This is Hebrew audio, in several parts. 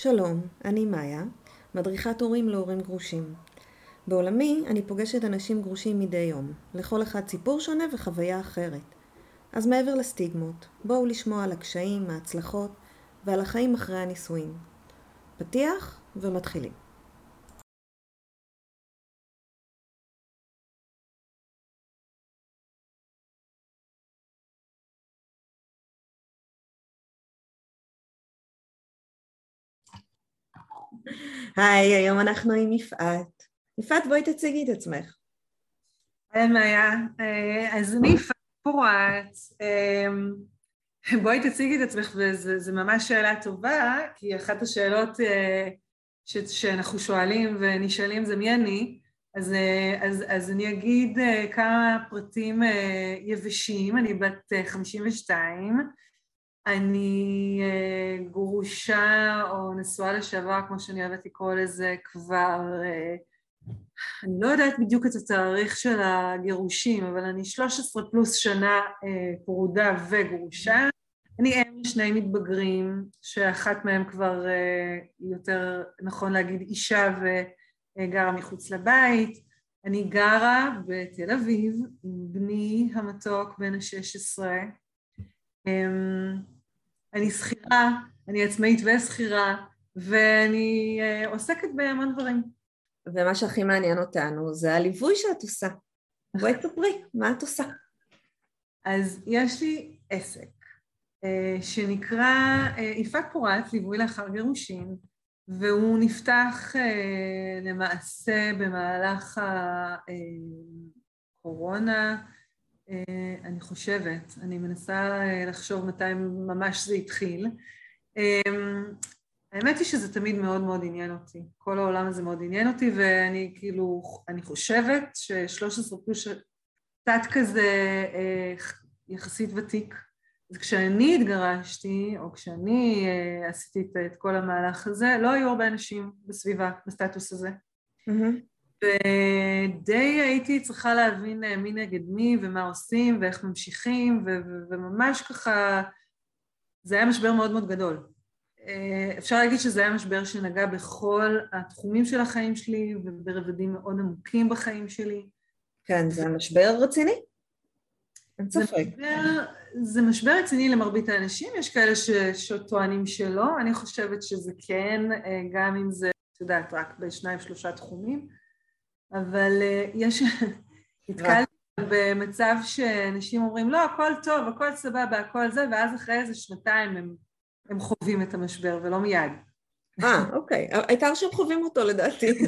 שלום, אני מאיה, מדריכת הורים להורים גרושים. בעולמי אני פוגשת אנשים גרושים מדי יום, לכל אחד סיפור שונה וחוויה אחרת. אז מעבר לסטיגמות, בואו לשמוע על הקשיים, ההצלחות ועל החיים אחרי הנישואים. פתיח ומתחילים. היי, היום אנחנו עם יפעת. יפעת, בואי תציגי את עצמך. היי מאיה, אה, אז אני יפעת פורט. אה, בואי תציגי את עצמך, וזו ממש שאלה טובה, כי אחת השאלות אה, ש, שאנחנו שואלים ונשאלים זה מי אני, אז, אז, אז אני אגיד כמה פרטים יבשים, אני בת 52, אני אה, גרושה או נשואה לשעבר, כמו שאני אוהבת לקרוא לזה, כבר... אה, אני לא יודעת בדיוק את התאריך של הגירושים, אבל אני 13 פלוס שנה אה, פרודה וגרושה. אני אם לשני מתבגרים, שאחת מהם כבר יותר נכון להגיד אישה וגרה מחוץ לבית. אני גרה בתל אביב עם בני המתוק בן ה-16. אני שכירה, אני עצמאית ושכירה, ואני uh, עוסקת בהמון דברים. ומה שהכי מעניין אותנו זה הליווי שאת עושה. בואי תספרי, מה את עושה? אז יש לי עסק uh, שנקרא uh, יפעת פורט, ליווי לאחר גירושים, והוא נפתח uh, למעשה במהלך הקורונה, אה, אני חושבת, אני מנסה אה, לחשוב מתי ממש זה התחיל. אה, האמת היא שזה תמיד מאוד מאוד עניין אותי, כל העולם הזה מאוד עניין אותי ואני כאילו, אני חושבת ש-13 פלוס תת כזה יחסית ותיק. אז כשאני התגרשתי, או כשאני עשיתי את כל המהלך הזה, לא היו הרבה אנשים בסביבה, בסטטוס הזה. Mm-hmm. ודי הייתי צריכה להבין אה, מי נגד מי ומה עושים ואיך ממשיכים וממש ככה, זה היה משבר מאוד מאוד גדול. אה, אפשר להגיד שזה היה משבר שנגע בכל התחומים של החיים שלי וברבדים מאוד עמוקים בחיים שלי. כן, זה משבר רציני. אין ספק. זה משבר רציני למרבית האנשים, יש כאלה ש, שטוענים שלא, אני חושבת שזה כן, אה, גם אם זה, את יודעת, רק בשניים שלושה תחומים. אבל אה, יש, נתקלתי במצב שאנשים אומרים, לא, הכל טוב, הכל סבבה, הכל זה, ואז אחרי איזה שנתיים הם, הם חווים את המשבר, ולא מיד. אה, אוקיי. העיקר שהם חווים אותו לדעתי.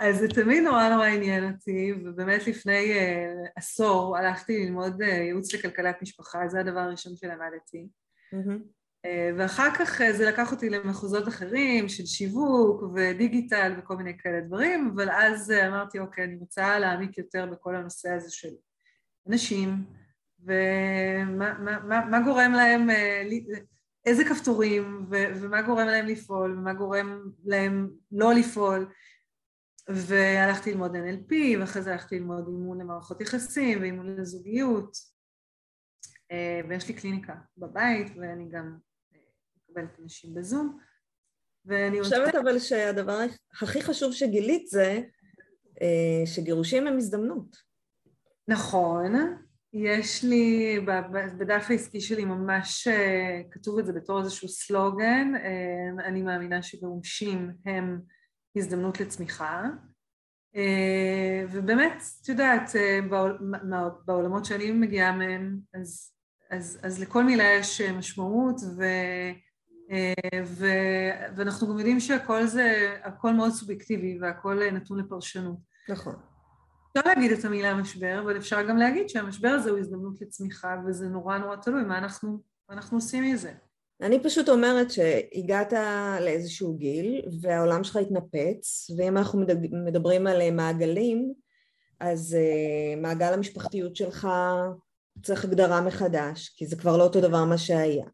אז זה תמיד נורא נורא עניין אותי, ובאמת לפני uh, עשור הלכתי ללמוד uh, ייעוץ לכלכלת משפחה, זה הדבר הראשון שלמדתי. Mm-hmm. אה, ואחר כך אה, זה לקח אותי למחוזות אחרים של שיווק ודיגיטל וכל מיני כאלה דברים, אבל אז אה, אמרתי, אוקיי, אני רוצה להעמיק יותר בכל הנושא הזה של אנשים, ומה מה, מה, מה גורם להם, איזה כפתורים, ו, ומה גורם להם לפעול, ומה גורם להם לא לפעול. והלכתי ללמוד NLP, ואחרי זה הלכתי ללמוד אימון למערכות יחסים ואימון לזוגיות, ויש לי קליניקה בבית, ואני גם מקבלת אנשים בזום. ואני חושבת אבל שהדבר הכי חשוב שגילית זה אה, שגירושים הם הזדמנות. נכון, יש לי, בדף העסקי שלי ממש אה, כתוב את זה בתור איזשהו סלוגן, אה, אני מאמינה שגירושים הם הזדמנות לצמיחה, ובאמת, את יודעת, בעולמות שאני מגיעה מהם, אז, אז, אז לכל מילה יש משמעות, ו... אה, ו, ואנחנו גם יודעים שהכל זה, הכל מאוד סובייקטיבי והכל נתון לפרשנות. נכון. אפשר להגיד את המילה משבר, אבל אפשר גם להגיד שהמשבר הזה הוא הזדמנות לצמיחה, וזה נורא נורא תלוי מה אנחנו, מה אנחנו עושים מזה. אני פשוט אומרת שהגעת לאיזשהו גיל והעולם שלך התנפץ, ואם אנחנו מדברים על מעגלים, אז uh, מעגל המשפחתיות שלך צריך הגדרה מחדש, כי זה כבר לא אותו דבר מה שהיה.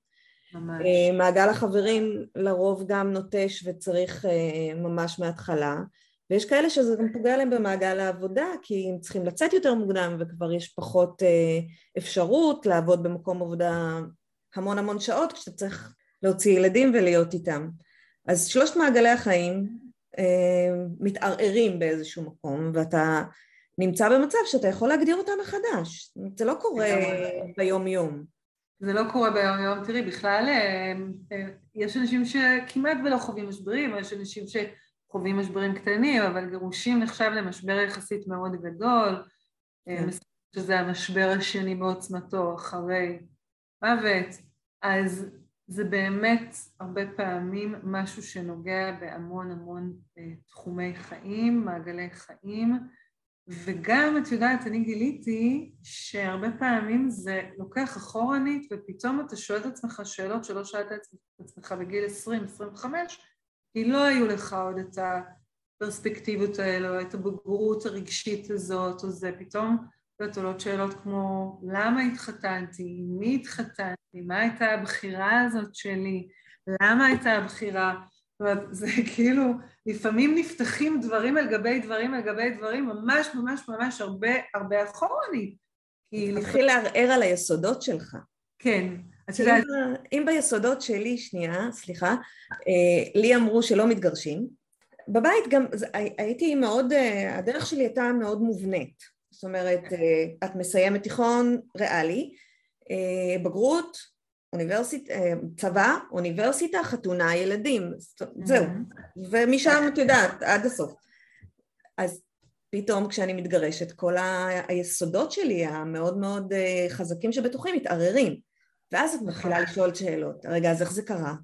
ממש. אה, מעגל החברים לרוב גם נוטש וצריך אה, ממש מההתחלה ויש כאלה שזה גם פוגע להם במעגל העבודה כי הם צריכים לצאת יותר מוקדם וכבר יש פחות אה, אפשרות לעבוד במקום עבודה המון המון שעות כשאתה צריך להוציא ילדים ולהיות איתם. אז שלושת מעגלי החיים מתערערים באיזשהו מקום, ואתה נמצא במצב שאתה יכול להגדיר אותם מחדש. זה לא קורה ביום יום. זה לא קורה ביום יום. תראי, בכלל אה, אה, יש אנשים שכמעט ולא חווים משברים, יש אנשים שחווים משברים קטנים, אבל גירושים נחשב למשבר יחסית מאוד גדול, כן. שזה המשבר השני בעוצמתו אחרי מוות. אז זה באמת הרבה פעמים משהו שנוגע בהמון המון אה, תחומי חיים, מעגלי חיים, וגם, את יודעת, אני גיליתי שהרבה פעמים זה לוקח אחורנית ופתאום אתה שואל את עצמך שאלות שלא שאלת את עצמך בגיל 20-25, כי לא היו לך עוד את הפרספקטיבות האלו, את הבגרות הרגשית הזאת, או זה, פתאום את עולות שאלות כמו למה התחתנתי, מי התחתנתי, מה הייתה הבחירה הזאת שלי, למה הייתה הבחירה, זאת אומרת, זה כאילו, לפעמים נפתחים דברים על גבי דברים על גבי דברים, ממש ממש ממש הרבה הרבה אחורנית. מתחיל לערער על היסודות שלך. כן. את יודעת... אם ביסודות שלי, שנייה, סליחה, אה, לי אמרו שלא מתגרשים, בבית גם, הייתי מאוד, אה, הדרך שלי הייתה מאוד מובנית. זאת אומרת, אה, את מסיימת תיכון ריאלי, בגרות, אוניברסיטה, אה, צבא, אוניברסיטה, חתונה, ילדים, זהו. ומשם את יודעת, עד הסוף. אז פתאום כשאני מתגרשת, כל היסודות שלי המאוד מאוד חזקים שבתוכי מתערערים. ואז את מתחילה לשאול שאלות, רגע, אז איך זה קרה?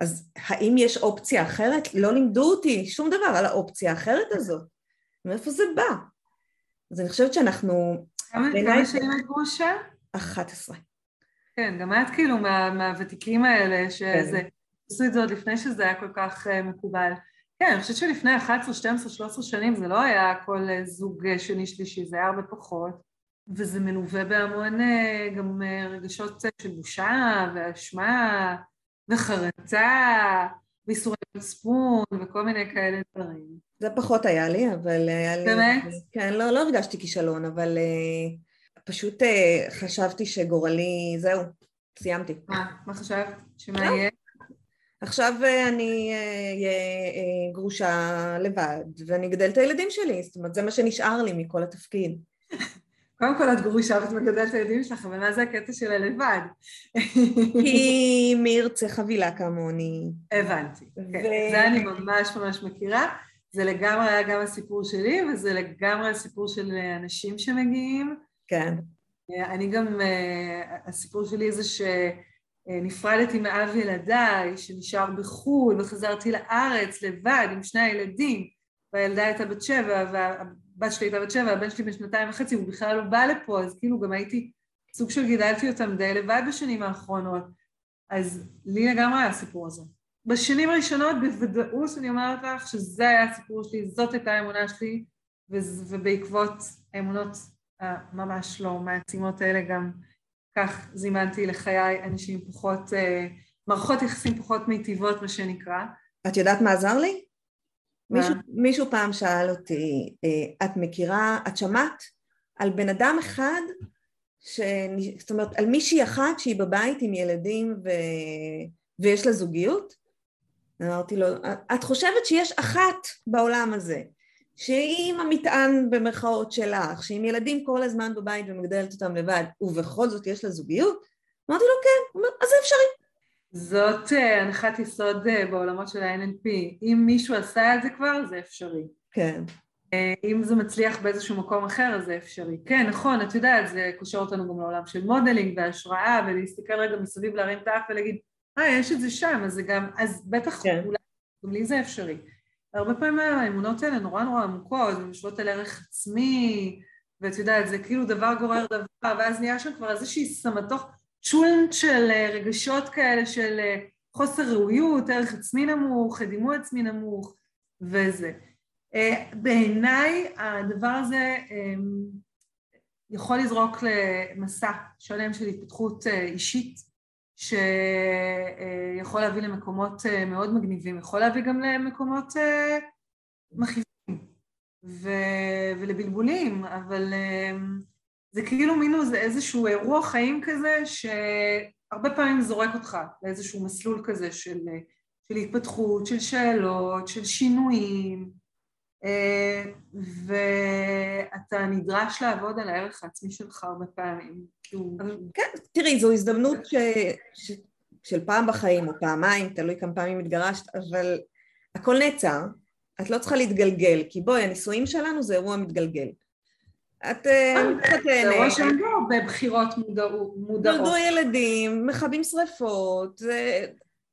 אז האם יש אופציה אחרת? לא לימדו אותי שום דבר על האופציה האחרת הזאת. מאיפה זה בא? אז אני חושבת שאנחנו... כמה שנים את גרושה? 11. כן, גם את כאילו מה, מהוותיקים האלה, שזה... כן. עשו את זה עוד לפני שזה היה כל כך uh, מקובל. כן, אני חושבת שלפני 11, 12, 13 שנים זה לא היה כל uh, זוג uh, שני שלישי, זה היה הרבה פחות, וזה מלווה בהמון גם רגשות של בושה ואשמה וחרטה ואיסורי מצפון וכל מיני כאלה דברים. זה פחות היה לי, אבל היה לי... באמת? כן, לא, לא הרגשתי כישלון, אבל uh, פשוט uh, חשבתי שגורלי, זהו, סיימתי. מה, מה חשבת? שמה לא. יהיה? עכשיו uh, אני אהיה גרושה לבד, ואני אגדל את הילדים שלי, זאת אומרת, זה מה שנשאר לי מכל התפקיד. קודם כל את גרושה ואת מגדלת את הילדים שלך, אבל מה זה הקטע של הלבד? כי מי ירצה חבילה כמוני. הבנתי, כן. זה אני ממש ממש מכירה. זה לגמרי היה גם הסיפור שלי, וזה לגמרי הסיפור של אנשים שמגיעים. כן. אני גם, הסיפור שלי זה שנפרדתי מאב ילדיי, שנשאר בחו"ל, וחזרתי לארץ לבד עם שני הילדים, והילדה הייתה בת שבע, והבת שלי הייתה בת שבע, הבן שלי בן שנתיים וחצי, הוא בכלל לא בא לפה, אז כאילו גם הייתי, סוג של גידלתי אותם די לבד בשנים האחרונות. אז לי לגמרי היה הסיפור הזה. בשנים הראשונות בוודאות אני אומרת לך שזה היה הסיפור שלי, זאת הייתה האמונה שלי, ובעקבות האמונות הממש לא מעצימות האלה גם כך זימנתי לחיי אנשים פחות, אה, מערכות יחסים פחות מיטיבות מה שנקרא. את יודעת מה עזר לי? מישהו, מישהו פעם שאל אותי, אה, את מכירה, את שמעת על בן אדם אחד, ש... זאת אומרת על מישהי אחת שהיא בבית עם ילדים ו... ויש לה זוגיות? אמרתי לו, את חושבת שיש אחת בעולם הזה, שהיא עם המטען במרכאות שלך, שעם ילדים כל הזמן בבית ומגדלת אותם לבד, ובכל זאת יש לה זוגיות? אמרתי לו, כן. הוא אומר, אז זה אפשרי. זאת uh, הנחת יסוד uh, בעולמות של ה-NLP. אם מישהו עשה את זה כבר, זה אפשרי. כן. Uh, אם זה מצליח באיזשהו מקום אחר, אז זה אפשרי. כן, נכון, את יודעת, זה קושר אותנו גם לעולם של מודלינג והשראה, ולהסתכל רגע מסביב, להרים את האף ולהגיד, אה, יש את זה שם, אז זה גם, אז בטח כן. אולי, גם לי זה אפשרי. הרבה פעמים האמונות האלה נורא נורא עמוקות, יושבות על ערך עצמי, ואת יודעת, זה כאילו דבר גורר דבר, ואז נהיה שם כבר איזושהי סמטוך, צ'ולנט של אה, רגשות כאלה של אה, חוסר ראויות, ערך עצמי נמוך, דימוי עצמי נמוך, וזה. אה, בעיניי הדבר הזה יכול לזרוק למסע שלם של התפתחות אישית, שיכול להביא למקומות אה, מאוד מגניבים, יכול להביא גם למקומות אה, מכאיבים ולבלבולים, אבל אה, זה כאילו מינוס איזשהו אירוע חיים כזה הרבה פעמים זורק אותך לאיזשהו מסלול כזה של, של התפתחות, של שאלות, של שינויים, ואתה נדרש לעבוד על הערך העצמי שלך הרבה פעמים. כן, תראי, זו הזדמנות ש... ש... של פעם בחיים או פעמיים, תלוי כמה פעמים התגרשת, אבל הכל נעצר, את לא צריכה להתגלגל, כי בואי, הנישואים שלנו זה אירוע מתגלגל. את מתחתנת. זה אירוע שהם לא בבחירות מודעות. נולדו ילדים, מכבים שריפות, זה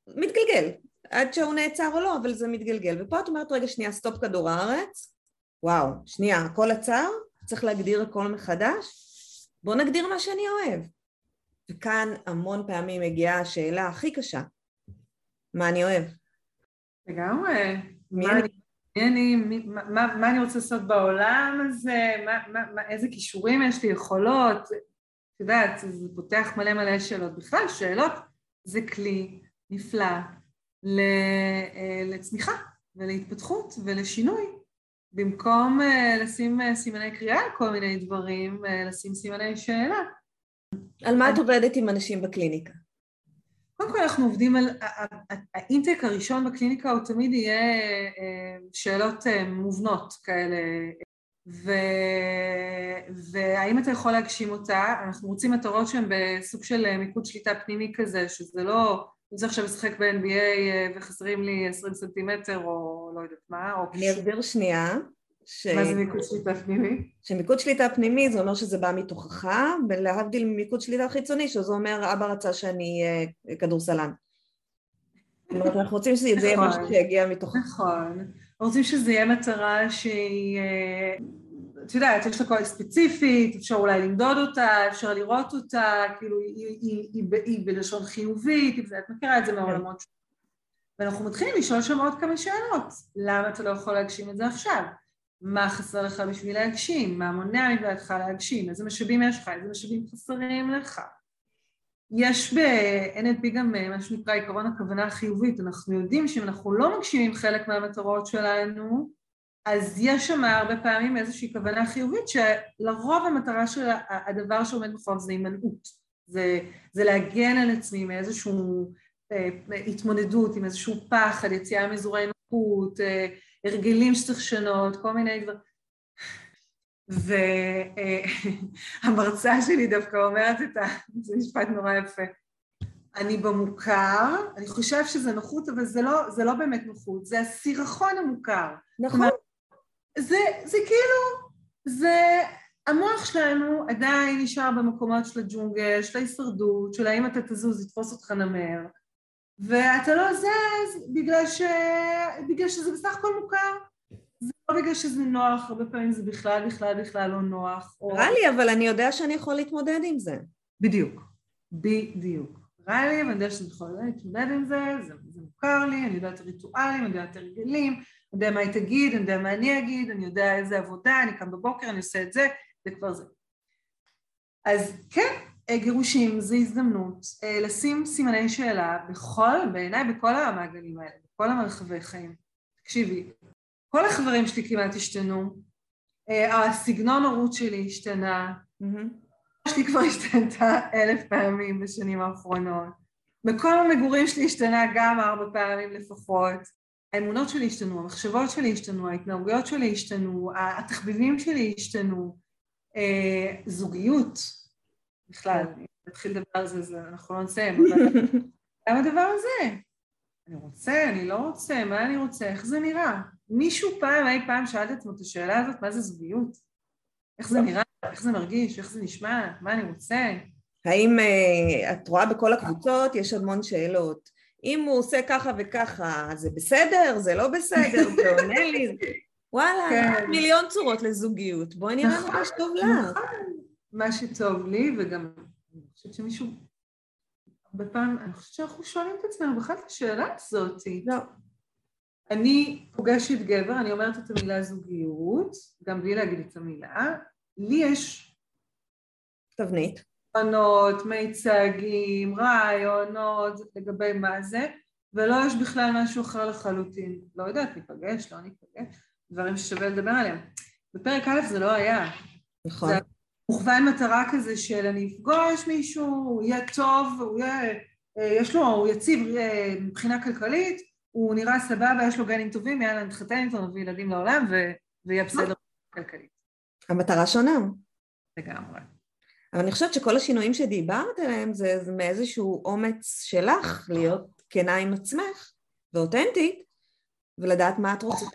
מתגלגל. עד שהוא נעצר או לא, אבל זה מתגלגל. ופה את אומרת, רגע, שנייה, סטופ כדור הארץ. וואו, שנייה, הכל עצר, צריך להגדיר הכל מחדש. בוא נגדיר מה שאני אוהב. וכאן המון פעמים מגיעה השאלה הכי קשה, מה אני אוהב? לגמרי. מה אני אני, מה, מה, מה אני רוצה לעשות בעולם הזה, מה, מה, מה, איזה כישורים יש לי, יכולות, את יודעת, זה פותח מלא מלא שאלות. בכלל, שאלות זה כלי נפלא לצמיחה ולהתפתחות ולשינוי. במקום אה, לשים אה, סימני קריאה על כל מיני דברים, לשים סימני שאלה. על מה את עובדת עם אנשים בקליניקה? קודם כל אנחנו עובדים על, האינטק הראשון בקליניקה הוא תמיד יהיה שאלות מובנות כאלה, ו... והאם אתה יכול להגשים אותה? אנחנו רוצים מטרות שהן בסוג של מיקוד שליטה פנימי כזה, שזה לא אני רוצה עכשיו לשחק ב-NBA אה, וחסרים לי 20 סנטימטר או לא יודעת מה, או... אני אסביר שנייה. ש... מה זה מיקוד שליטה פנימי? שמיקוד שליטה פנימי זה אומר שזה בא מתוכך, ולהבדיל ממיקוד שליטה חיצוני, שזה אומר אבא רצה שאני אהיה כדורסלן. זאת אומרת, אנחנו רוצים שזה יהיה משהו נכון. שיגיע מתוכך. נכון. רוצים שזה יהיה מטרה שהיא... אה, את יודעת, יש לה קול ספציפית, אפשר אולי למדוד אותה, אפשר לראות אותה, כאילו היא, היא, היא, היא, היא בלשון חיובית, את מכירה את זה מהעולמות שלנו. ואנחנו מתחילים לשאול שם עוד כמה שאלות. למה אתה לא יכול להגשים את זה עכשיו? מה חסר לך בשביל להגשים? מה מונע מבעדך להגשים? איזה משאבים יש לך? איזה משאבים חסרים לך? יש ב-NLP גם מה שנקרא עקרון הכוונה החיובית. אנחנו יודעים שאם אנחנו לא מגשימים חלק מהמטרות שלנו, אז יש שם הרבה פעמים איזושהי כוונה חיובית שלרוב המטרה של הדבר שעומד בחוב זה הימנעות, זה, זה להגן על עצמי מאיזושהי אה, התמודדות עם איזשהו פחד, יציאה מאזורי נוחות, אה, הרגלים שצריך לשנות, כל מיני דברים. והמרצה אה, שלי דווקא אומרת את ה... זה משפט נורא יפה. אני במוכר, אני חושב שזה נוחות, אבל זה לא, זה לא באמת נוחות, זה הסירחון המוכר. נכון. זה, זה כאילו, זה, המוח שלנו עדיין נשאר במקומות של הג'ונגל, של ההישרדות, של האם אתה תזוז, יתפוס אותך נמר, ואתה לא זז בגלל, ש... בגלל שזה בסך הכל מוכר. זה לא בגלל שזה נוח, הרבה פעמים זה בכלל בכלל בכלל לא נוח. רע לי, אבל אני יודע שאני יכול להתמודד עם זה. בדיוק, בדיוק. רע לי, ואני יודע שאני יכולה להתמודד עם זה, זה, זה מוכר לי, אני יודעת ריטואלים, אני יודעת הרגלים, אני יודע מה היא תגיד, אני יודע מה אני אגיד, אני יודע איזה עבודה, אני קם בבוקר, אני עושה את זה, זה כבר זה. אז כן, אה, גירושים זה הזדמנות אה, לשים סימני שאלה בכל, בעיניי בכל המעגלים האלה, בכל המרחבי חיים. תקשיבי, כל החברים שלי כמעט השתנו, אה, הסגנון הורות שלי השתנה, שלי כבר השתנתה אלף פעמים בשנים האחרונות. מקום המגורים שלי השתנה גם ארבע פעמים לפחות. האמונות שלי השתנו, המחשבות שלי השתנו, ההתנהגויות שלי השתנו, התחביבים שלי השתנו, אה, זוגיות, בכלל, אם נתחיל לדבר על זה, זה אנחנו לא נסיים, אבל גם הדבר הזה, אני רוצה, אני לא רוצה, מה אני רוצה, איך זה נראה? מישהו פעם, אי פעם שאל את עצמו את השאלה הזאת, מה זה זוגיות? איך זה נראה, איך זה מרגיש, איך זה נשמע, מה אני רוצה? האם uh, את רואה בכל הקבוצות, יש המון שאלות. אם הוא עושה ככה וככה, זה בסדר, זה לא בסדר, זה עונה לי, וואלה, כן. מיליון צורות לזוגיות, בואי נראה נכון, מה שטוב לך. נכון, מה שטוב לי, וגם אני חושבת שמישהו, הרבה פעמים, אני חושבת שאנחנו שואלים את עצמנו בכלל את השאלה הזאת. לא. אני פוגשת גבר, אני אומרת את המילה זוגיות, גם בלי להגיד את המילה, לי יש... תבנית. רעיונות, מיצגים, רעיונות לגבי מה זה, ולא יש בכלל משהו אחר לחלוטין. לא יודעת, ניפגש, לא ניפגש, דברים ששווה לדבר עליהם. בפרק א' זה לא היה. נכון. זה מוכוון מטרה כזה של אני אפגוש מישהו, הוא יהיה טוב, הוא יהיה, יש לו, הוא יציב מבחינה כלכלית, הוא נראה סבבה, יש לו גנים טובים, יאללה נתחתן איתו, נביא ילדים לעולם ויהיה בסדר כלכלית. המטרה שונה. לגמרי. אבל אני חושבת שכל השינויים שדיברת עליהם זה, זה מאיזשהו אומץ שלך להיות כנה עם עצמך ואותנטית ולדעת מה את רוצה.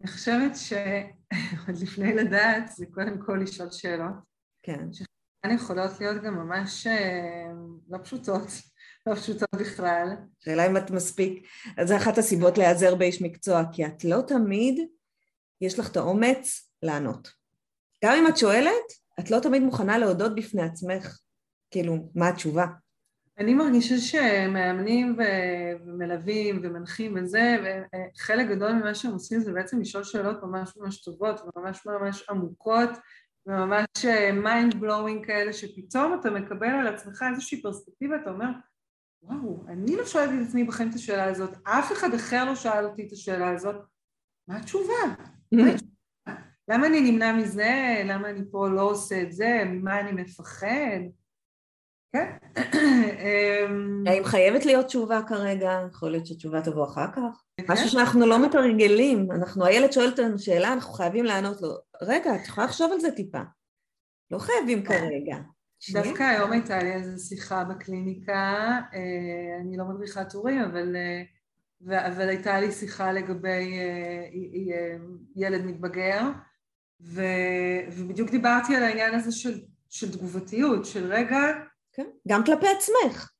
אני חושבת שעוד לפני לדעת זה קודם כל לשאול שאלות. כן. שחלקן יכולות להיות גם ממש אה, לא פשוטות, לא פשוטות בכלל. שאלה אם את מספיק, אז זו אחת הסיבות להיעזר באיש מקצוע, כי את לא תמיד, יש לך את האומץ לענות. גם אם את שואלת, את לא תמיד מוכנה להודות בפני עצמך, כאילו, מה התשובה? אני מרגישה שמאמנים ומלווים ומנחים וזה, וחלק גדול ממה שהם עושים זה בעצם לשאול שאלות ממש ממש טובות וממש ממש עמוקות וממש mind blowing כאלה, שפתאום אתה מקבל על עצמך איזושהי פרספקטיבה, אתה אומר, וואו, אני לא שואלת את עצמי בחיים את השאלה הזאת, אף אחד אחר לא שאל אותי את השאלה הזאת, מה התשובה? למה אני נמנע מזה? למה אני פה לא עושה את זה? ממה אני מפחד? כן. האם חייבת להיות תשובה כרגע? יכול להיות שהתשובה תבוא אחר כך? כן. משהו שאנחנו לא מתרגלים, אנחנו, הילד שואל אותנו שאלה, אנחנו חייבים לענות לו, רגע, את יכולה לחשוב על זה טיפה. לא חייבים כרגע. דווקא היום הייתה לי איזו שיחה בקליניקה, אה, אני לא מדריכת הורים, אבל, אה, אבל הייתה לי שיחה לגבי אה, ילד מתבגר, ו, ובדיוק דיברתי על העניין הזה של, של תגובתיות, של רגע... כן, גם כלפי עצמך.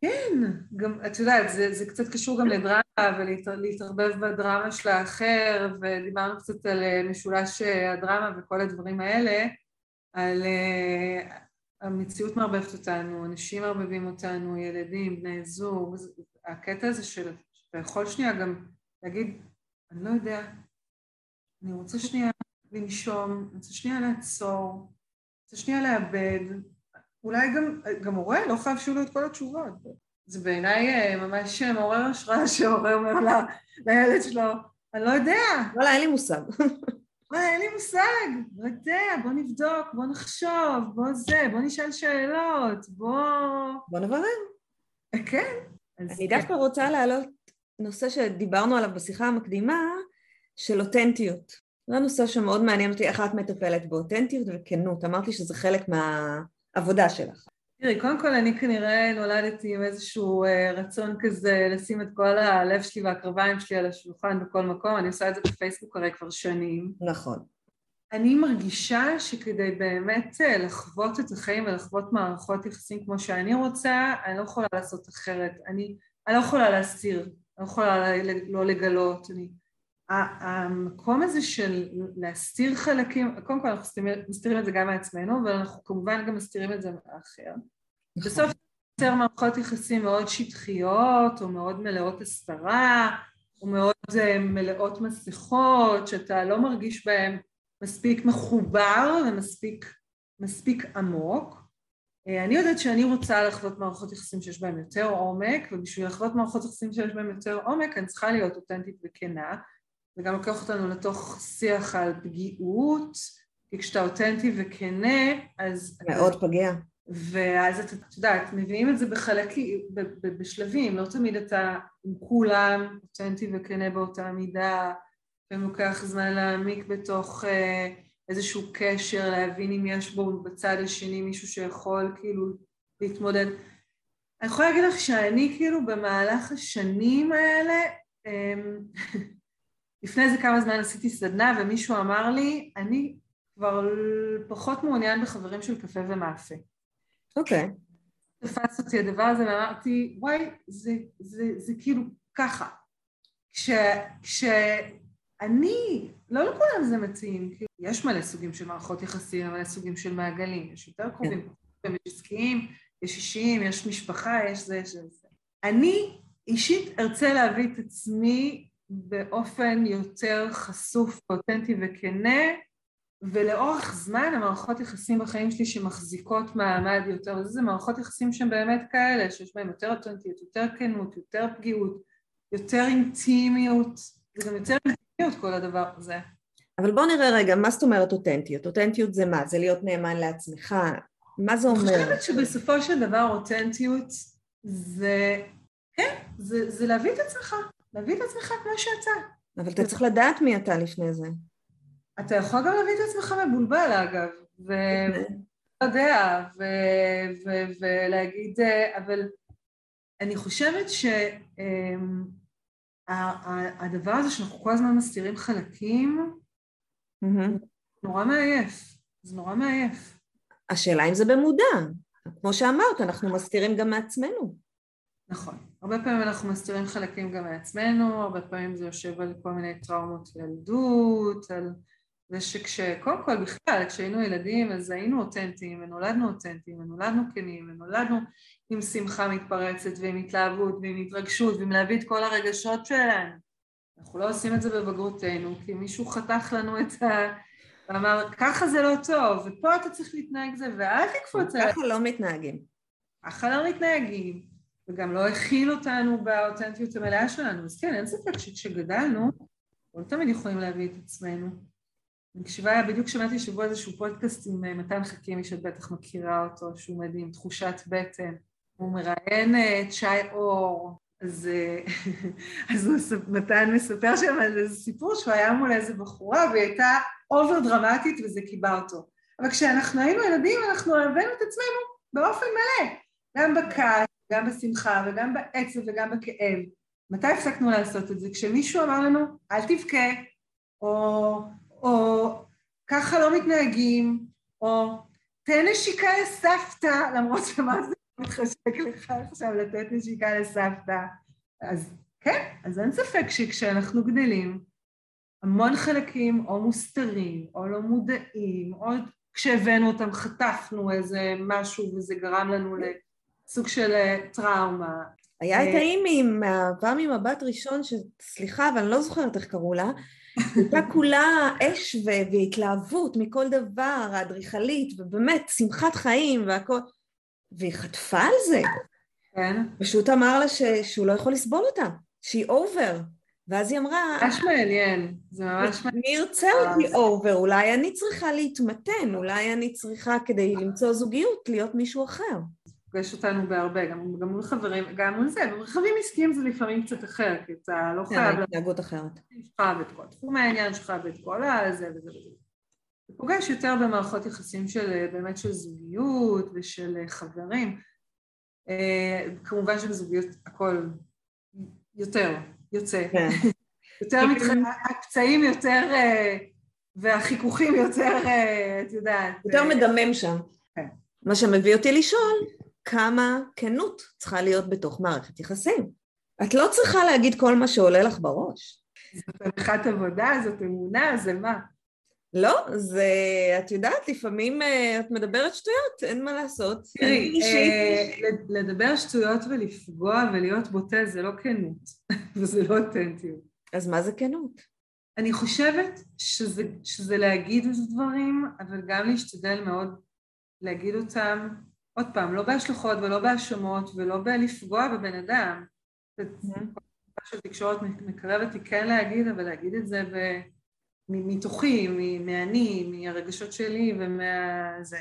כן, גם, את יודעת, זה, זה קצת קשור גם לדרמה ולהתערבב בדרמה של האחר, ודיברנו קצת על אה, משולש אה, הדרמה וכל הדברים האלה, על uh, המציאות מערבבת אותנו, אנשים מערבבים אותנו, ילדים, בני זוג, הקטע הזה של, אתה יכול שנייה גם להגיד, אני לא יודע, אני רוצה שנייה לנשום, אני רוצה שנייה לעצור, אני רוצה שנייה לאבד, אולי גם, גם הורה לא חייב שיהיו לו את כל התשובות. זה בעיניי אה, ממש מעורר השראה שההורה אומר לה, לילד שלו, אני לא יודע. וואלה, אין לי מושג. וואלה, אין לי מושג, לא יודע, בוא נבדוק, בוא נחשוב, בוא זה, בוא נשאל שאלות, בוא... בוא נברר. כן. אני דווקא רוצה להעלות נושא שדיברנו עליו בשיחה המקדימה, של אותנטיות. זה נושא שמאוד מעניין אותי, איך את מטפלת באותנטיות וכנות. אמרתי שזה חלק מהעבודה שלך. תראי, קודם כל אני כנראה נולדתי עם איזשהו אה, רצון כזה לשים את כל הלב שלי והקרביים שלי על השולחן בכל מקום, אני עושה את זה בפייסבוק הרי כבר שנים. נכון. אני מרגישה שכדי באמת אה, לחוות את החיים ולחוות מערכות יחסים כמו שאני רוצה, אני לא יכולה לעשות אחרת. אני, אני לא יכולה להסתיר, אני לא יכולה לא לגלות. אני, המקום הזה של להסתיר חלקים, קודם כל אנחנו מסתירים את זה גם מעצמנו, אבל אנחנו כמובן גם מסתירים את זה מהאחר. נכון. בסוף יותר מערכות יחסים מאוד שטחיות, או מאוד מלאות הסתרה, או מאוד אה, מלאות מסכות, שאתה לא מרגיש בהן מספיק מחובר ומספיק מספיק עמוק. אה, אני יודעת שאני רוצה לחוות מערכות יחסים שיש בהן יותר עומק, ובשביל לחוות מערכות יחסים שיש בהן יותר עומק אני צריכה להיות אותנטית וכנה. זה גם לוקח אותנו לתוך שיח על פגיעות, כי כשאתה אותנטי וכנה, אז... מאוד אתה... פגיע. ואז אתה, את יודעת, מביאים את זה בחלקים, בשלבים, לא תמיד אתה עם כולם אותנטי וכנה באותה מידה, לפעמים לוקח זמן להעמיק בתוך אה, איזשהו קשר, להבין אם יש בו בצד השני מישהו שיכול כאילו להתמודד. אני יכולה להגיד לך שאני כאילו במהלך השנים האלה, אמ, לפני איזה כמה זמן עשיתי סדנה ומישהו אמר לי, אני כבר פחות מעוניין בחברים של קפה ומאפה. אוקיי. Okay. תפס אותי הדבר הזה ואמרתי, וואי, זה, זה, זה כאילו ככה. כש, כשאני, לא לכולם זה מתאים, יש מלא סוגים של מערכות יחסים, מלא סוגים של מעגלים, יש יותר קרובים, כן. יש עסקיים, יש אישיים, יש משפחה, יש זה, יש זה. אני אישית ארצה להביא את עצמי באופן יותר חשוף, אותנטי וכנה, ולאורך זמן המערכות יחסים בחיים שלי שמחזיקות מעמד יותר, זה מערכות יחסים שהן באמת כאלה, שיש בהן יותר אותנטיות, יותר כנות, יותר פגיעות, יותר אינטימיות, זה גם יותר אינטימיות כל הדבר הזה. אבל בוא נראה רגע, מה זאת אומרת אותנטיות? אותנטיות זה מה? זה להיות נאמן לעצמך? מה זה אומר? אני חושבת שבסופו של דבר אותנטיות זה, כן, זה, זה להביא את עצמך, להביא את עצמך כמו שאתה. אבל אתה צריך לדעת מי אתה לפני זה. אתה יכול גם להביא את עצמך מבולבל אגב, ולא יודע, ולהגיד, אבל אני חושבת שהדבר הזה שאנחנו כל הזמן מסתירים חלקים, נורא מעייף, זה נורא מעייף. השאלה אם זה במודע, כמו שאמרת, אנחנו מסתירים גם מעצמנו. נכון. הרבה פעמים אנחנו מסתירים חלקים גם מעצמנו, הרבה פעמים זה יושב על כל מיני טראומות ילדות, על זה שכשקודם כל בכלל, כשהיינו ילדים אז היינו אותנטיים, ונולדנו אותנטיים, ונולדנו כנים, ונולדנו עם שמחה מתפרצת ועם התלהבות ועם התרגשות ועם להביא את כל הרגשות שלנו. אנחנו לא עושים את זה בבגרותנו, כי מישהו חתך לנו את ה... ואמר, ככה זה לא טוב, ופה אתה צריך להתנהג זה, ואל תקפוץ עליי. ככה לא מתנהגים. ככה לא מתנהגים, וגם לא הכיל אותנו באותנטיות המלאה שלנו. אז כן, אין ספק שכשגדלנו, לא תמיד יכולים להביא את עצמנו. אני מקשיבה, בדיוק שמעתי שבוע איזשהו פודקאסט עם אה, מתן חכימי, שאת בטח מכירה אותו, שהוא מדהים, תחושת בטן. הוא מראיין אה, את שי אור, אז, אה, אז מתן מספר שם על איזה סיפור שהוא היה מול איזה בחורה והיא הייתה over דרמטית וזה קיבע אותו. אבל כשאנחנו היינו ילדים אנחנו הבאנו את עצמנו באופן מלא, גם בכעס, גם בשמחה וגם בעצב וגם בכאב. מתי הפסקנו לעשות את זה? כשמישהו אמר לנו, אל תבכה, או, או ככה לא מתנהגים, או תן נשיקה לסבתא, למרות שמה זה מתחשק לך עכשיו לתת נשיקה לסבתא. אז כן, אז אין ספק שכשאנחנו גדלים, המון חלקים או מוסתרים, או לא מודעים, או כשהבאנו אותם חטפנו איזה משהו וזה גרם לנו לסוג של אה, טראומה. היה את אה, האימי מהעבר ממבט ראשון, שסליחה, אבל אני לא זוכרת איך קראו לה, הייתה כולה אש והתלהבות מכל דבר, האדריכלית, ובאמת, שמחת חיים והכל. והיא חטפה על זה. כן. פשוט אמר לה ש... שהוא לא יכול לסבול אותה, שהיא over. ואז היא אמרה... ממש מעניין, זה ממש מעניין. מי ירצה אותי over? אולי אני צריכה להתמתן, אולי אני צריכה כדי למצוא זוגיות להיות מישהו אחר. פוגש אותנו בהרבה, גם, גם מול חברים, גם מול זה, בדברים עסקיים זה לפעמים קצת אחר, כי אתה לא כן, חייב... כן, התנהגות אחרת. יש לך ואת כל תחום העניין שלך ואת כל הזה וזה וזה. זה פוגש יותר במערכות יחסים של באמת של זוגיות ושל חברים. אה, כמובן שבזוגיות הכל יותר יוצא. כן. יותר מתח... הפצעים יותר אה, והחיכוכים יותר, אה, את יודעת. יותר מדמם שם. כן. מה שמביא אותי לשאול, כמה כנות צריכה להיות בתוך מערכת יחסים? את לא צריכה להגיד כל מה שעולה לך בראש. זאת הנחת עבודה, זאת אמונה, זה מה? לא, זה, את יודעת, לפעמים uh, את מדברת שטויות, אין מה לעשות. תראי, uh, לדבר שטויות ולפגוע ולהיות בוטה זה לא כנות, וזה לא אותנטיות. אז מה זה כנות? אני חושבת שזה, שזה להגיד את הדברים, אבל גם להשתדל מאוד להגיד אותם, עוד פעם, לא בהשלכות ולא בהאשמות ולא בלפגוע בבן אדם. Mm-hmm. תקשורת מקרבת היא כן להגיד, אבל להגיד את זה. מתוכי, מאני, מהרגשות שלי ומהזה.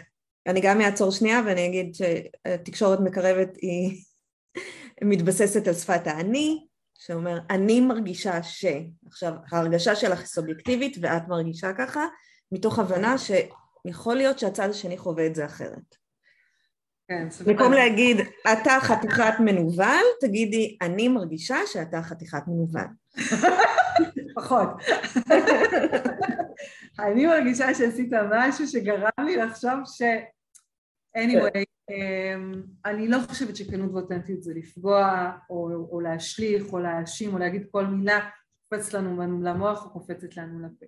אני גם אעצור שנייה ואני אגיד שתקשורת מקרבת היא מתבססת על שפת האני, שאומר אני מרגישה ש... עכשיו ההרגשה שלך היא סובייקטיבית ואת מרגישה ככה, מתוך הבנה שיכול להיות שהצד השני חווה את זה אחרת. כן, במקום להגיד אתה חתיכת מנוול, תגידי אני מרגישה שאתה חתיכת מנוול. פחות. אני מרגישה שעשית משהו שגרם לי לחשוב ש... anyway, אמ, אני לא חושבת שכנות ואותנטיות זה לפגוע, או, או להשליך, או להאשים, או להגיד כל מילה קופץ לנו למוח או קופצת לנו לפה.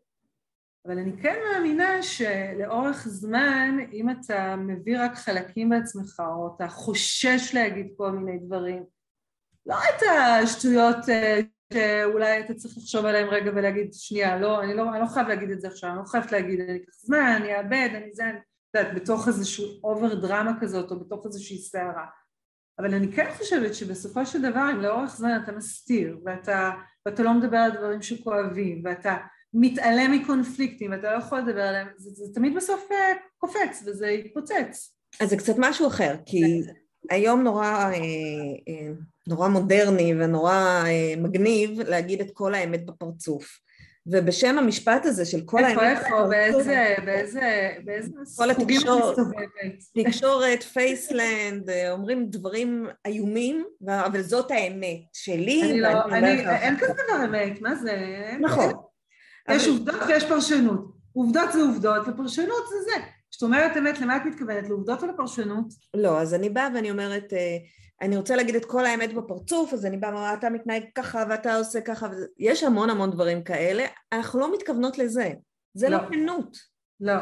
אבל אני כן מאמינה שלאורך זמן, אם אתה מביא רק חלקים בעצמך, או אתה חושש להגיד כל מיני דברים, לא את השטויות אה, שאולי אתה צריך לחשוב עליהם רגע ולהגיד, שנייה, לא, אני לא, אני לא חייב להגיד את זה עכשיו, אני לא חייבת להגיד, אני אקח זמן, אני אאבד, אני זה, אני יודעת, בתוך איזשהו אובר דרמה כזאת, או בתוך איזושהי סערה. אבל אני כן חושבת שבסופו של דבר, אם לאורך זמן אתה מסתיר, ואתה, ואתה לא מדבר על דברים שכואבים, ואתה מתעלם מקונפליקטים, אתה לא יכול לדבר עליהם, זה, זה תמיד בסוף אה, קופץ וזה יתפוצץ. אז זה קצת משהו אחר, כי היום נורא, אה, אה, נורא מודרני ונורא מגניב להגיד את כל האמת בפרצוף. ובשם המשפט הזה של כל האמת... איפה, איפה, באיזה, באיזה, באיזה סוגים את מסתובבת? תקשורת, פייסלנד, אומרים דברים איומים, אבל זאת האמת שלי. אני לא, אני, אין כזה דבר אמת, מה זה? נכון. יש עובדות ויש פרשנות. עובדות זה עובדות ופרשנות זה זה. כשאת אומרת אמת, למה את מתכוונת? לעובדות או לפרשנות? לא, אז אני באה ואני אומרת, אה, אני רוצה להגיד את כל האמת בפרצוף, אז אני באה ואומרת, אתה מתנהג ככה ואתה עושה ככה, יש המון המון דברים כאלה, אנחנו לא מתכוונות לזה, זה לא כנות. לא,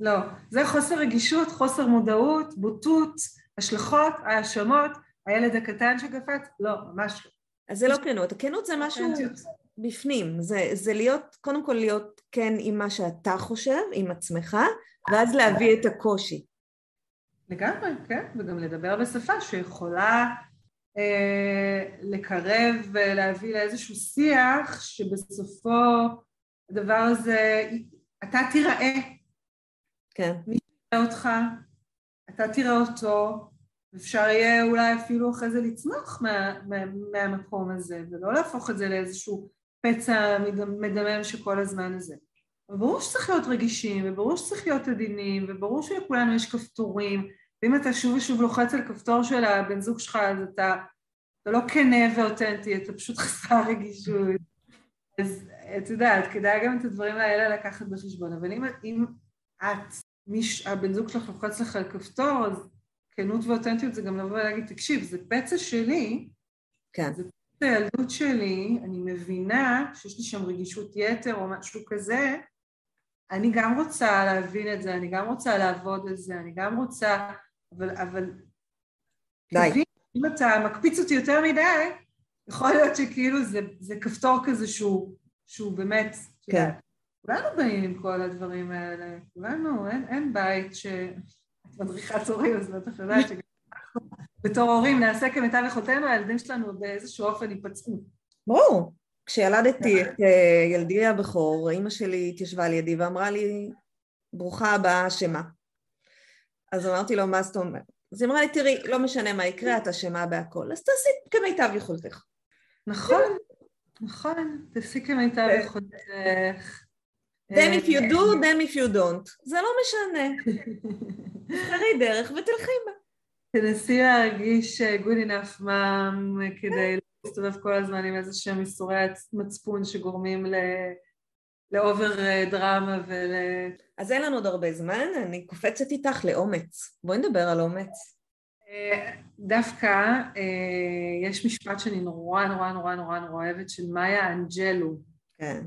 לא. זה חוסר רגישות, חוסר מודעות, בוטות, השלכות, האשמות, הילד הקטן שקפץ, לא, ממש לא. אז זה לא כנות, הכנות זה משהו בפנים, זה, זה להיות, קודם כל להיות כן עם מה שאתה חושב, עם עצמך, ואז להביא את הקושי. לגמרי, כן, וגם לדבר בשפה שיכולה אה, לקרב ולהביא לאיזשהו שיח שבסופו הדבר הזה, אתה תיראה. כן. מי שיראה אותך, אתה תראה אותו, אפשר יהיה אולי אפילו אחרי זה לצמוח מה, מה, מהמקום הזה, ולא להפוך את זה לאיזשהו פצע מדמם שכל הזמן הזה. ברור שצריך להיות רגישים, וברור שצריך להיות עדינים, וברור שלכולנו יש כפתורים, ואם אתה שוב ושוב לוחץ על כפתור של הבן זוג שלך, אז אתה, אתה לא כנה ואותנטי, אתה פשוט חסר רגישות. אז את יודעת, כדאי גם את הדברים האלה לקחת בחשבון, אבל אם, אם את, מיש, הבן זוג שלך לוחץ לך על כפתור, אז כנות ואותנטיות זה גם לבוא ולהגיד, תקשיב, זה פצע שלי, כן. זה הילדות שלי, אני מבינה שיש לי שם רגישות יתר או משהו כזה, אני גם רוצה להבין את זה, אני גם רוצה לעבוד על זה, אני גם רוצה, אבל, אבל... די. תבין, אם אתה מקפיץ אותי יותר מדי, יכול להיות שכאילו זה, זה כפתור כזה שהוא, שהוא באמת, כן. כולנו באים עם כל הדברים האלה, כולנו, אין, אין בית ש... את מדריכת הורים, אז בטח יודעת שגם אנחנו בתור הורים נעשה כמיטב יכולתנו, הילדים שלנו באיזשהו אופן ייפצעו. ברור. כשילדתי את אה, ילדי הבכור, אימא שלי התיישבה לידי ואמרה לי, ברוכה הבאה אשמה. אז אמרתי לו, מה זאת אומרת? אז היא אמרה לי, תראי, לא משנה מה יקרה, את אשמה בהכל, אז תעשי כמיטב יכולתך. נכון, נכון, תעשי כמיטב יכולתך. Then if you do, then if you don't. זה לא משנה. תבחרי דרך ותלכי בה. תנסי להרגיש אה, good enough mom כדי להסתובב כל הזמן עם איזה שהם איסורי מצפון שגורמים ל... לאובר אה, דרמה ול... אז אין לנו עוד הרבה זמן, אני קופצת איתך לאומץ. בואי נדבר על אומץ. אה, דווקא יש משפט שאני נורא נורא נורא נורא נורא אוהבת של מאיה אנג'לו. כן.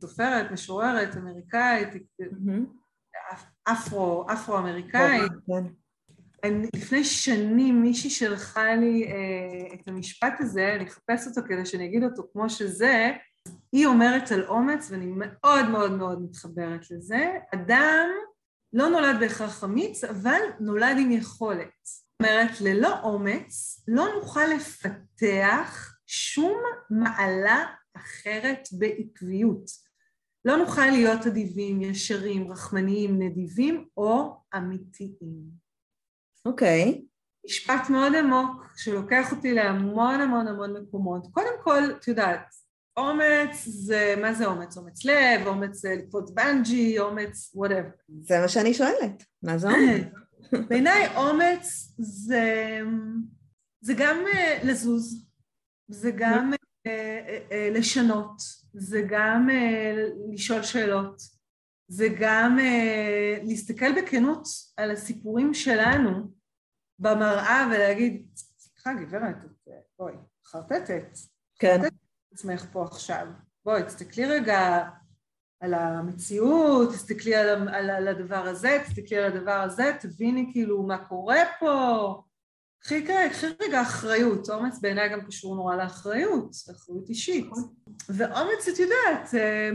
סופרת, משוררת, אמריקאית, אפרו, אפרו-אמריקאית. אני, לפני שנים מישהי שלחה לי אה, את המשפט הזה, אני אחפש אותו כדי שאני אגיד אותו כמו שזה, היא אומרת על אומץ, ואני מאוד מאוד מאוד מתחברת לזה, אדם לא נולד בהכרח אמיץ, אבל נולד עם יכולת. זאת אומרת, ללא אומץ לא נוכל לפתח שום מעלה אחרת בעקביות. לא נוכל להיות אדיבים, ישרים, רחמניים, נדיבים או אמיתיים. אוקיי. Okay. משפט מאוד עמוק שלוקח אותי להמון המון המון מקומות. קודם כל, את יודעת, אומץ זה, מה זה אומץ? אומץ לב, אומץ לקפוץ בנג'י, אומץ whatever. זה מה שאני שואלת, מה זה אומץ? בעיניי אומץ זה, זה גם אה, לזוז, זה גם אה, אה, לשנות, זה גם לשאול שאלות, זה גם להסתכל בכנות על הסיפורים שלנו במראה ולהגיד, סליחה גברת, בואי, חרטטת, כן. חרטטת את עצמך פה עכשיו, בואי, תסתכלי רגע על המציאות, תסתכלי על, על, על הדבר הזה, תסתכלי על הדבר הזה, תביני כאילו מה קורה פה, קחי רגע אחריות, אומץ בעיניי גם קשור נורא לאחריות, לאחריות אישית. נכון. ואומץ, את יודעת, אה,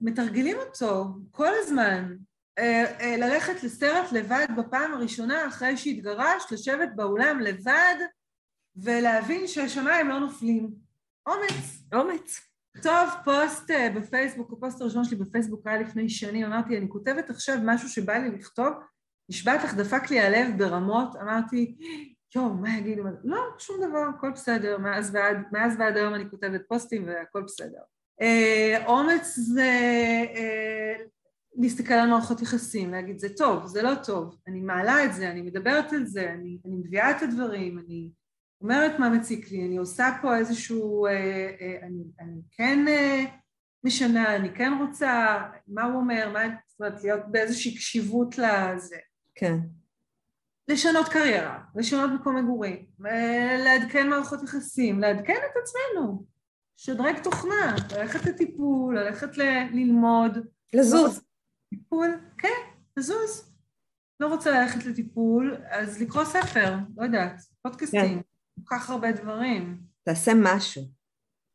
מתרגלים אותו כל הזמן. אה, אה, ללכת לסרט לבד בפעם הראשונה אחרי שהתגרשת, לשבת באולם לבד ולהבין שהשמיים לא נופלים. אומץ. אומץ. טוב, פוסט אה, בפייסבוק, הפוסט הראשון שלי בפייסבוק היה לפני שנים, אמרתי, אני כותבת עכשיו משהו שבא לי לכתוב, נשבעת לך, דפק לי הלב ברמות, אמרתי, יואו, מה יגידו? לא, שום דבר, הכל בסדר, מאז ועד, מאז ועד היום אני כותבת פוסטים והכל בסדר. אה, אומץ זה אה, להסתכל על מערכות יחסים, להגיד זה טוב, זה לא טוב, אני מעלה את זה, אני מדברת על זה, אני, אני מביאה את הדברים, אני אומרת מה מציק לי, אני עושה פה איזשהו, אה, אה, אני, אני כן אה, משנה, אני כן רוצה, מה הוא אומר, מה, זאת אומרת, להיות באיזושהי קשיבות לזה. כן. לשנות קריירה, לשנות מקום מגורים, אה, לעדכן מערכות יחסים, לעדכן את עצמנו, שדרג תוכנה, ללכת לטיפול, ללכת ל- ללמוד. לזוז. טיפול, כן, לזוז. לא רוצה ללכת לטיפול, אז לקרוא ספר, לא יודעת, פודקאסטים, כל כך הרבה דברים. תעשה משהו.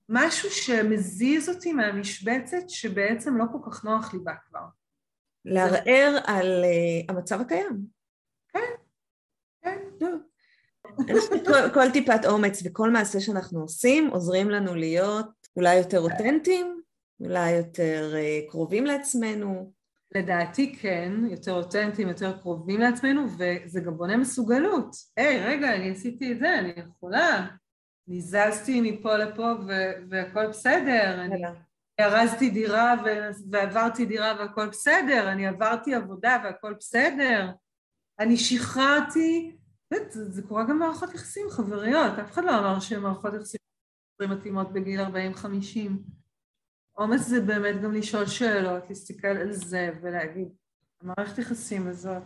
משהו שמזיז אותי מהמשבצת שבעצם לא כל כך נוח לי בה כבר. לערער על uh, המצב הקיים. כן, כן. כל, כל טיפת אומץ וכל מעשה שאנחנו עושים עוזרים לנו להיות אולי יותר אותנטיים, אולי יותר uh, קרובים לעצמנו. לדעתי כן, יותר אותנטיים, יותר קרובים לעצמנו, וזה גם בונה מסוגלות. היי, רגע, אני עשיתי את זה, אני יכולה. אני זזתי מפה לפה והכל בסדר. אני ארזתי דירה ועברתי דירה והכל בסדר. אני עברתי עבודה והכל בסדר. אני שחררתי, זה, זה קורה גם במערכות יחסים חבריות, אף אחד לא אמר שמערכות יחסים מתאימות בגיל 40-50. אומץ זה באמת גם לשאול שאלות, להסתכל על זה ולהגיד, המערכת יחסים הזאת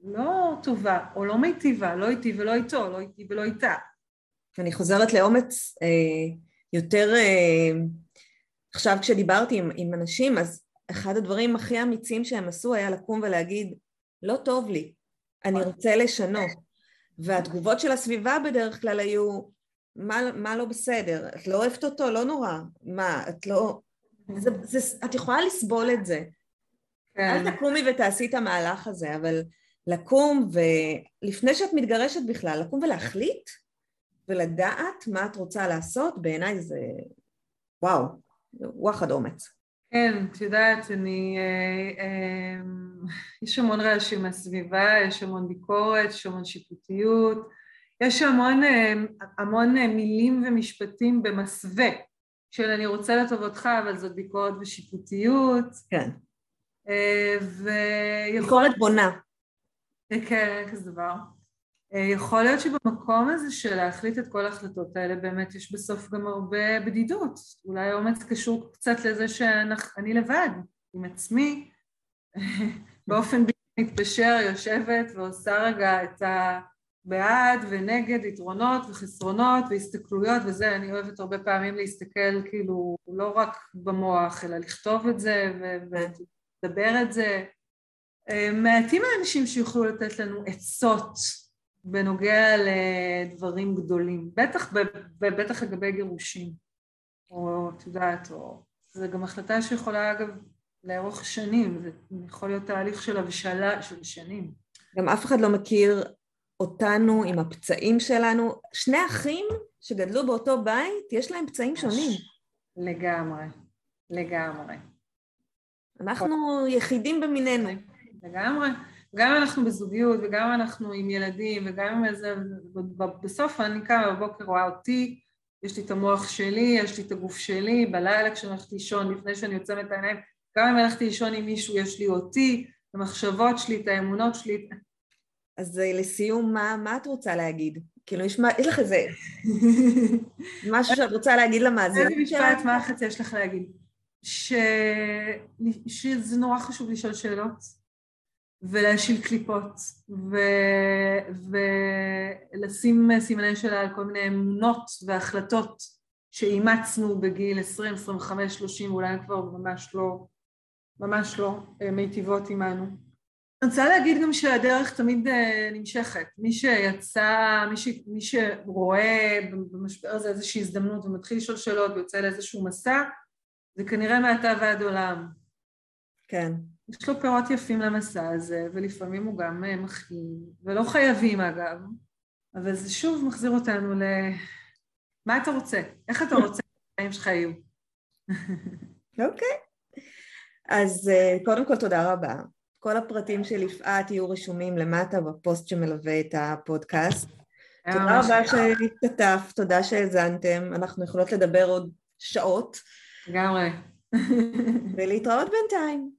לא טובה או לא מיטיבה, לא איתי ולא איתו, לא איתי ולא איתה. אני חוזרת לאומץ אה, יותר, אה, עכשיו כשדיברתי עם, עם אנשים, אז אחד הדברים הכי אמיצים שהם עשו היה לקום ולהגיד, לא טוב לי, אני רוצה לשנות. והתגובות של הסביבה בדרך כלל היו, מה, מה לא בסדר? את לא אוהבת אותו? לא נורא. מה, את לא... זה, זה, את יכולה לסבול את זה. כן. אל תקומי ותעשי את המהלך הזה, אבל לקום ולפני שאת מתגרשת בכלל, לקום ולהחליט ולדעת מה את רוצה לעשות, בעיניי זה וואו, וואחד אומץ. כן, את יודעת, אני... אה, אה, יש המון רעשים מהסביבה, יש המון ביקורת, יש המון שיפוטיות, יש המון, אה, המון מילים ומשפטים במסווה של אני רוצה לטובתך, אבל זאת ביקורת ושיפוטיות. כן. ויכול... ביקורת בונה. כן, כזה דבר. יכול להיות שבמקום הזה של להחליט את כל ההחלטות האלה באמת יש בסוף גם הרבה בדידות. אולי אומץ קשור קצת לזה שאני לבד, עם עצמי, באופן בלתי מתפשר יושבת ועושה רגע את הבעד ונגד, יתרונות וחסרונות והסתכלויות וזה, אני אוהבת הרבה פעמים להסתכל כאילו לא רק במוח, אלא לכתוב את זה ולדבר את זה. מעטים האנשים שיוכלו לתת לנו עצות בנוגע לדברים גדולים, בטח, בטח לגבי גירושים, או את יודעת, או... זו גם החלטה שיכולה אגב לארוך שנים, זה יכול להיות תהליך של הבשלה של שנים. גם אף אחד לא מכיר אותנו עם הפצעים שלנו. שני אחים שגדלו באותו בית, יש להם פצעים שונים. לגמרי, לגמרי. אנחנו יחידים במיננו. לגמרי. גם אנחנו בזוגיות וגם אנחנו עם ילדים וגם עם איזה... בסוף אני קמה בבוקר, רואה אותי, יש לי את המוח שלי, יש לי את הגוף שלי, בלילה כשאני הולכת לישון, לפני שאני עוצמת את העיניים, גם אם הלכתי לישון עם מישהו, יש לי אותי, את המחשבות שלי, את האמונות שלי. אז לסיום, מה, מה את רוצה להגיד? כאילו, יש, מה, יש לך איזה משהו שאת רוצה להגיד למאזינים? איזה משפט, מה החצי יש לך להגיד? ש... שזה נורא חשוב לשאול שאלות. ולהשיל קליפות, ו... ולשים סימני שאלה על כל מיני אמונות והחלטות שאימצנו בגיל 20, 25, 30, ואולי הן כבר ממש לא, ממש לא אה, מיטיבות עמנו. אני רוצה להגיד גם שהדרך תמיד אה, נמשכת. מי שיצא, מי, ש... מי שרואה במשבר הזה איזושהי הזדמנות ומתחיל לשאול שאלות ויוצא לאיזשהו מסע, זה כנראה מעתה ועד עולם. כן. יש לו פירות יפים למסע הזה, ולפעמים הוא גם אה, מכאיב, ולא חייבים אגב, אבל זה שוב מחזיר אותנו ל... מה אתה רוצה? איך אתה רוצה שהחיים שלך יהיו? אוקיי. אז אה, קודם כל תודה רבה. כל הפרטים של יפעת יהיו רשומים למטה בפוסט שמלווה את הפודקאסט. תודה רבה שהשתתף, תודה שהאזנתם, אנחנו יכולות לדבר עוד שעות. לגמרי. ולהתראות בינתיים.